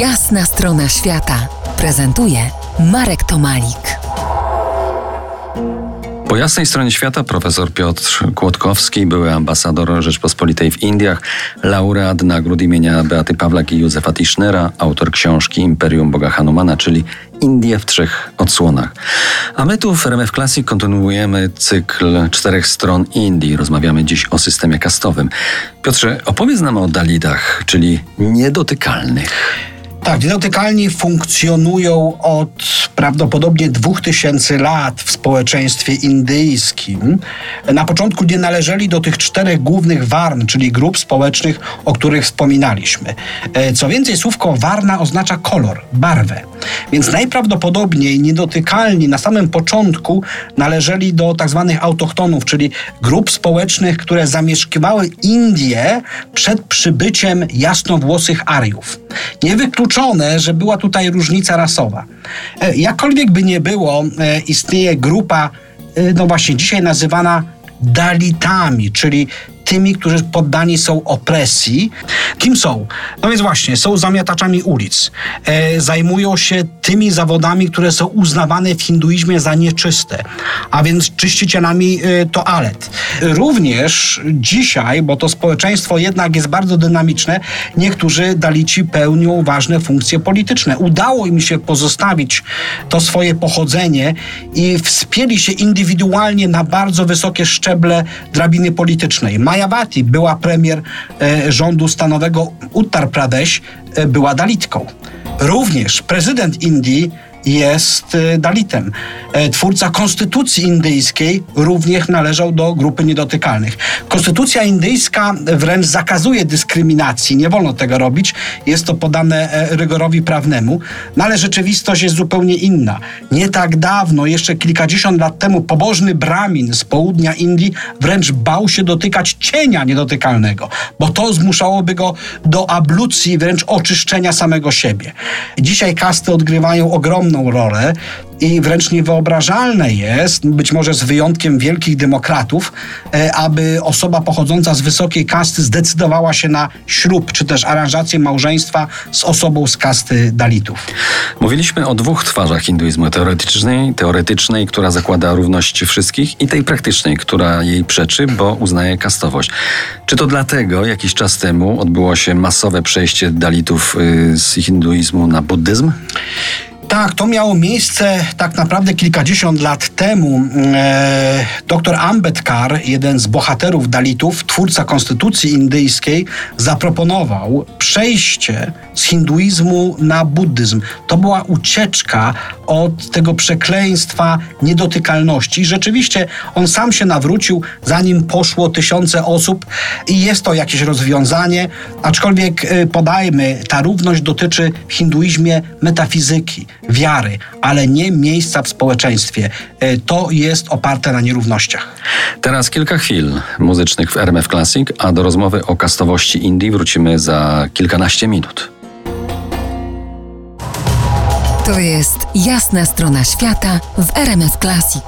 Jasna strona świata prezentuje Marek Tomalik. Po jasnej stronie świata profesor Piotr Kłodkowski, były ambasador Rzeczpospolitej w Indiach, laureat nagród imienia Beaty Pawlak i Józefa Tischnera, autor książki Imperium Boga Hanumana, czyli Indie w trzech odsłonach. A my tu w RMF Classic kontynuujemy cykl czterech stron Indii. Rozmawiamy dziś o systemie kastowym. Piotrze, opowiedz nam o Dalidach, czyli niedotykalnych. Tak, niedotykalni funkcjonują od prawdopodobnie 2000 lat w społeczeństwie indyjskim. Na początku nie należeli do tych czterech głównych warn, czyli grup społecznych, o których wspominaliśmy. E, co więcej, słówko warna oznacza kolor, barwę. Więc najprawdopodobniej niedotykalni na samym początku należeli do tak zwanych autochtonów, czyli grup społecznych, które zamieszkiwały Indię przed przybyciem jasnowłosych Ariów. Niewykluczone, że była tutaj różnica rasowa. Jakkolwiek by nie było, e, istnieje grupa, e, no właśnie dzisiaj nazywana Dalitami, czyli tymi, którzy poddani są opresji. Kim są? No więc właśnie, są zamiataczami ulic. E, zajmują się tymi zawodami, które są uznawane w hinduizmie za nieczyste, a więc czyścicielami e, toalet. Również dzisiaj, bo to społeczeństwo jednak jest bardzo dynamiczne, niektórzy dalici pełnią ważne funkcje polityczne. Udało im się pozostawić to swoje pochodzenie i wspięli się indywidualnie na bardzo wysokie szczeble drabiny politycznej. Mayawati, była premier e, rządu stanowego Uttar Pradesh, e, była dalitką. Również prezydent Indii jest y, Dalitem. E, twórca konstytucji indyjskiej również należał do grupy niedotykalnych. Konstytucja indyjska wręcz zakazuje dyskryminacji, nie wolno tego robić, jest to podane e, rygorowi prawnemu, no ale rzeczywistość jest zupełnie inna. Nie tak dawno, jeszcze kilkadziesiąt lat temu, pobożny Brahmin z południa Indii wręcz bał się dotykać cienia niedotykalnego, bo to zmuszałoby go do ablucji, wręcz oczyszczenia samego siebie. Dzisiaj kasty odgrywają ogromną rolę i wręcz niewyobrażalne jest, być może z wyjątkiem wielkich demokratów, e, aby osoba pochodząca z wysokiej kasty zdecydowała się na ślub czy też aranżację małżeństwa z osobą z kasty Dalitów. Mówiliśmy o dwóch twarzach hinduizmu: teoretycznej, teoretycznej, która zakłada równość wszystkich, i tej praktycznej, która jej przeczy, bo uznaje kastowość. Czy to dlatego jakiś czas temu odbyło się masowe przejście Dalitów y, z hinduizmu na buddyzm? Tak, to miało miejsce tak naprawdę kilkadziesiąt lat temu. E, Dr Ambedkar, jeden z bohaterów Dalitów, twórca konstytucji indyjskiej, zaproponował przejście z hinduizmu na buddyzm. To była ucieczka od tego przekleństwa niedotykalności. Rzeczywiście on sam się nawrócił, zanim poszło tysiące osób i jest to jakieś rozwiązanie, aczkolwiek e, podajmy, ta równość dotyczy w hinduizmie metafizyki wiary, ale nie miejsca w społeczeństwie. E, to jest oparte na nierównościach. Teraz kilka chwil muzycznych w RMF Classic, a do rozmowy o kastowości Indii wrócimy za kilkanaście minut. To jest jasna strona świata w RMF Classic.